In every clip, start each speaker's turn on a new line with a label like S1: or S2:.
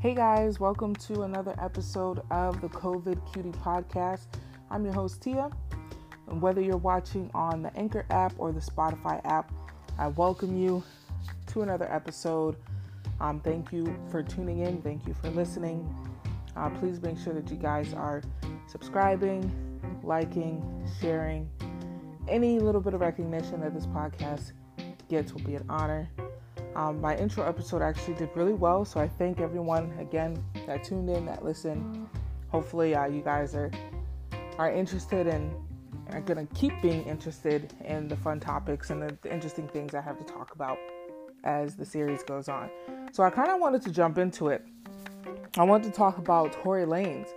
S1: Hey guys, welcome to another episode of the COVID Cutie Podcast. I'm your host Tia, and whether you're watching on the Anchor app or the Spotify app, I welcome you to another episode. Um, thank you for tuning in. Thank you for listening. Uh, please make sure that you guys are subscribing, liking, sharing. Any little bit of recognition that this podcast gets will be an honor. Um, my intro episode actually did really well, so I thank everyone again that tuned in, that listened. Hopefully, uh, you guys are are interested and are gonna keep being interested in the fun topics and the, the interesting things I have to talk about as the series goes on. So I kind of wanted to jump into it. I wanted to talk about Tory Lanez.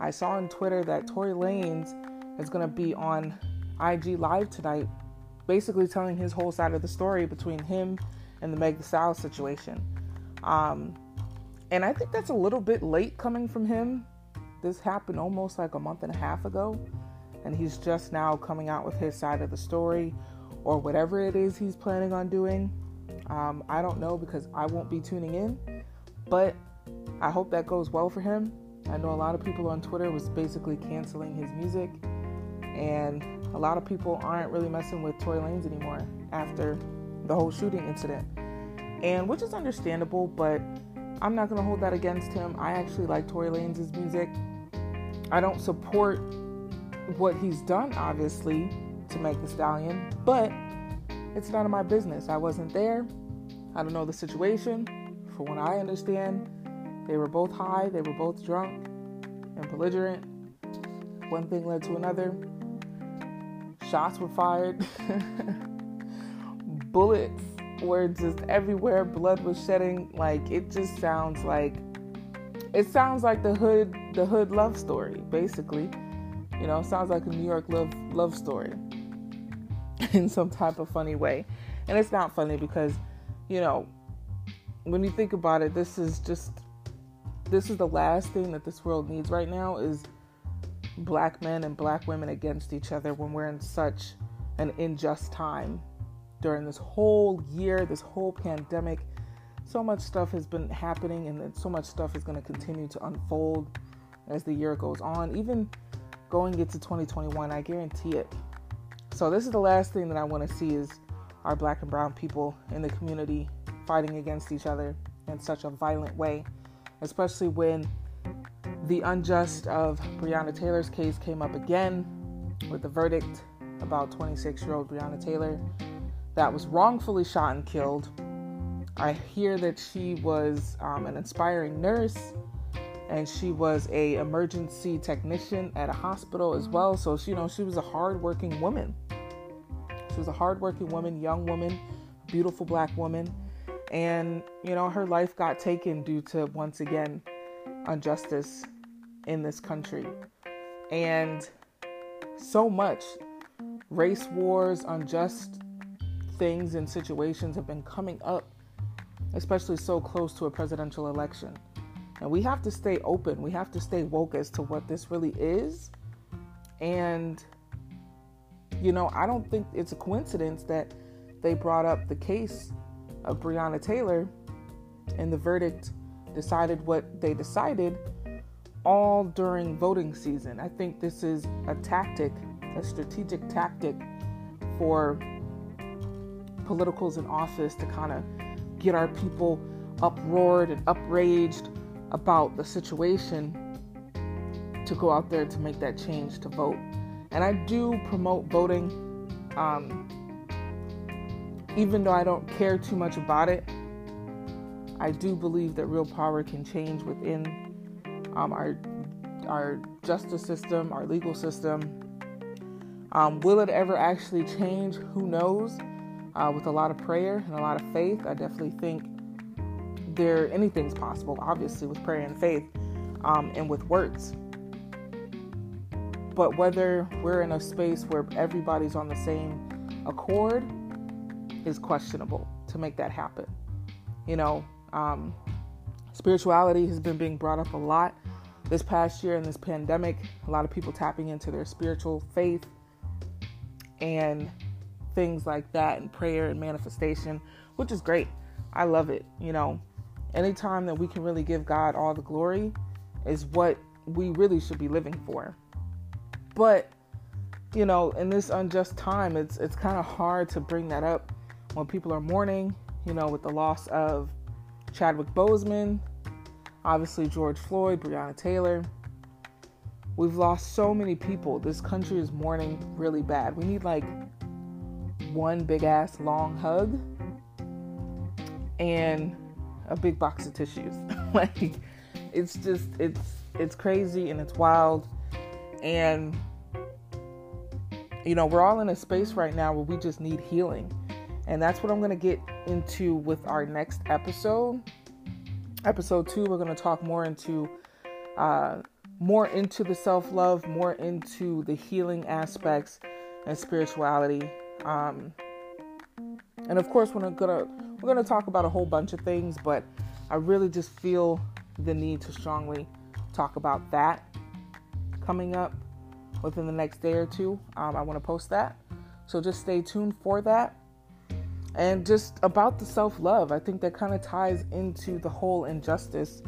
S1: I saw on Twitter that Tory Lanez is gonna be on IG Live tonight, basically telling his whole side of the story between him and the Meg Thee Stallion situation. Um, and I think that's a little bit late coming from him. This happened almost like a month and a half ago, and he's just now coming out with his side of the story or whatever it is he's planning on doing. Um, I don't know because I won't be tuning in, but I hope that goes well for him. I know a lot of people on Twitter was basically canceling his music, and a lot of people aren't really messing with Tory Lanez anymore after the whole shooting incident. And which is understandable, but I'm not to hold that against him. I actually like Tory Lanez's music. I don't support what he's done, obviously, to Meg Thee Stallion, but it's none of my business. I wasn't there. I don't know the situation. From what I understand, they were both high, they were both drunk and belligerent. One thing led to another. Shots were fired. bullets were just everywhere, blood was shedding. Like it just sounds like it sounds like the hood the hood love story, basically. You know, sounds like a New York love love story in some type of funny way. And it's not funny because, you know, when you think about it, this is just this is the last thing that this world needs right now is black men and black women against each other when we're in such an unjust time during this whole year, this whole pandemic. So much stuff has been happening, and so much stuff is going to continue to unfold as the year goes on. Even going into 2021, I guarantee it. So this is the last thing that I want to see is our black and brown people in the community fighting against each other in such a violent way, especially when the unjust of Breonna Taylor's case came up again with the verdict about 26 year old Breonna Taylor that was wrongfully shot and killed. I hear that she was um, an inspiring nurse and she was a emergency technician at a hospital as well. So she, you know, she was a hardworking woman. She was a hardworking woman, young woman, beautiful black woman, and you know her life got taken due to once again injustice in this country, and so much race wars, unjust things and situations have been coming up, especially so close to a presidential election. And we have to stay open. We have to stay woke as to what this really is. And, you know, I don't think it's a coincidence that they brought up the case of Breonna Taylor and the verdict decided what they decided all during voting season. I think this is a tactic, a strategic tactic for politicals in office to kind of get our people uproared and upraged about the situation to go out there to make that change to vote. And I do promote voting, um, even though I don't care too much about it. I do believe that real power can change within um, our our justice system, our legal system. Um, will it ever actually change? Who knows? Uh, with a lot of prayer and a lot of faith. I definitely think there anything's possible, obviously, with prayer and faith um, and with words. But whether we're in a space where everybody's on the same accord is questionable to make that happen. You know, um, spirituality has been being brought up a lot this past year in this pandemic. A lot of people tapping into their spiritual faith and things like that and prayer and manifestation, which is great. I love it, you know. anytime that we can really give God all the glory is what we really should be living for. But you know, in this unjust time, it's it's kind of hard to bring that up when people are mourning, you know, with the loss of Chadwick Boseman, obviously George Floyd, Breonna Taylor. We've lost so many people. This country is mourning really bad. We need like one big ass long hug and a big box of tissues. like it's just it's it's crazy and it's wild and you know, we're all in a space right now where we just need healing. And that's what I'm going to get into with our next episode. Episode 2, we're going to talk more into uh more into the self-love, more into the healing aspects and spirituality. Um and of course, we're gonna we're gonna talk about a whole bunch of things, but I really just feel the need to strongly talk about that coming up within the next day or two. Um, I want to post that. So just stay tuned for that. And just about the self love, I think that kind of ties into the whole injustice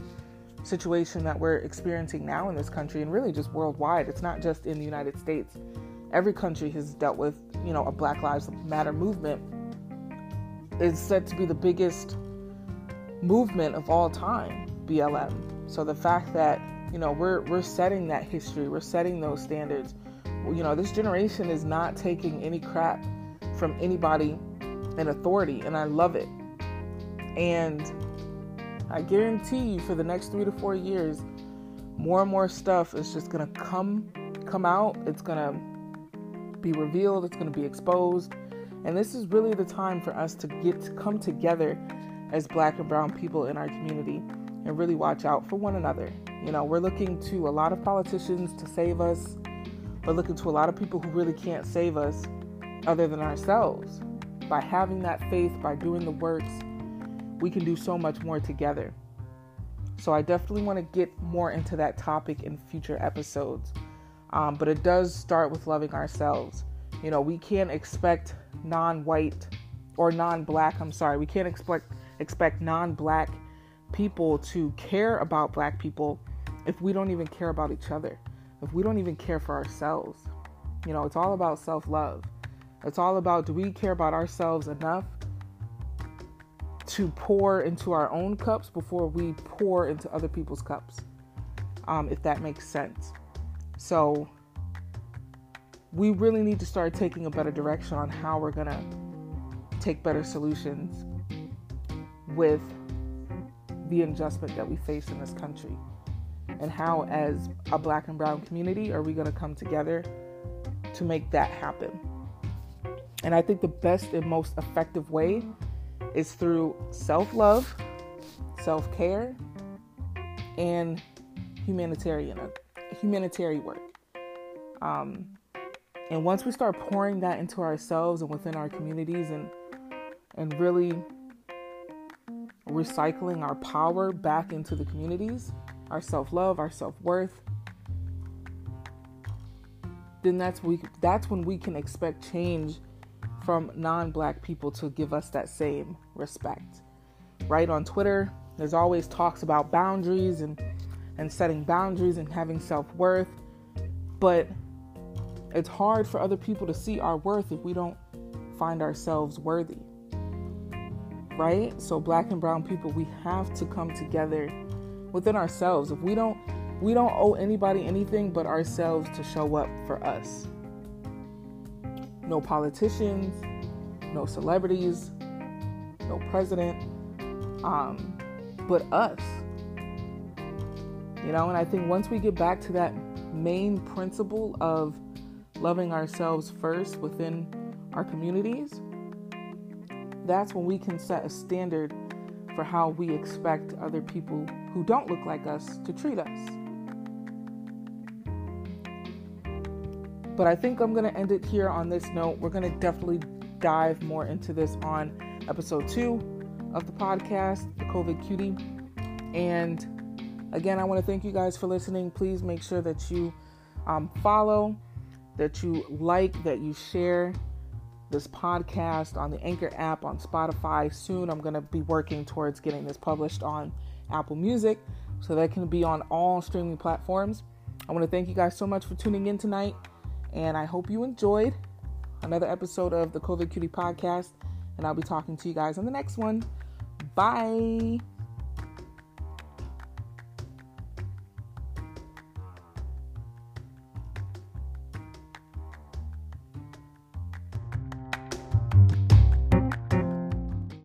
S1: situation that we're experiencing now in this country and really just worldwide. It's not just in the United States. Every country has dealt with, you know, a Black Lives Matter movement. is said to be the biggest movement of all time, BLM. So the fact that you know we're we're setting that history we're setting those standards you know this generation is not taking any crap from anybody in authority and i love it and i guarantee you for the next three to four years more and more stuff is just gonna come come out it's gonna be revealed it's gonna be exposed and this is really the time for us to get to come together as black and brown people in our community and really watch out for one another you know, we're looking to a lot of politicians to save us. We're looking to a lot of people who really can't save us other than ourselves. By having that faith, by doing the works, we can do so much more together. So I definitely want to get more into that topic in future episodes. Um, but it does start with loving ourselves. You know, we can't expect non-white or non-black. I'm sorry, we can't expect expect non-black people to care about black people if we don't even care about each other, if we don't even care for ourselves. You know, it's all about self love. It's all about do we care about ourselves enough to pour into our own cups before we pour into other people's cups, um, if that makes sense. So, we really need to start taking a better direction on how we're going to take better solutions with the injustice that we face in this country. And how as a black and brown community are we going to come together to make that happen? And i think the best and most effective way is through self-love self-care and humanitarian humanitarian work um, and once we start pouring that into ourselves and within our communities and and really recycling our power back into the communities our self love, our self worth, then that's we that's when we can expect change from non-black people to give us that same respect. Right on Twitter, there's always talks about boundaries and and setting boundaries and having self-worth, but it's hard for other people to see our worth if we don't find ourselves worthy. Right? So black and brown people, we have to come together within ourselves. If we don't we don't owe anybody anything but ourselves to show up for us. No politicians, no celebrities, no president, um, but us. You know, and I think once we get back to that main principle of loving ourselves first within our communities, that's when we can set a standard for how we expect other people who don't look like us to treat us. But I think I'm going to end it here on this note. We're going to definitely dive more into this on episode two of the podcast, The COVID Cutie. And again, I want to thank you guys for listening. Please make sure that you um, follow, that you like, that you share this podcast on the Anchor app on Spotify. Soon I'm going to be working towards getting this published on Apple Music so that it can be on all streaming platforms. I want to thank you guys so much for tuning in tonight, and I hope you enjoyed another episode of the COVID Cutie podcast. And I'll be talking to you guys on the next one. Bye.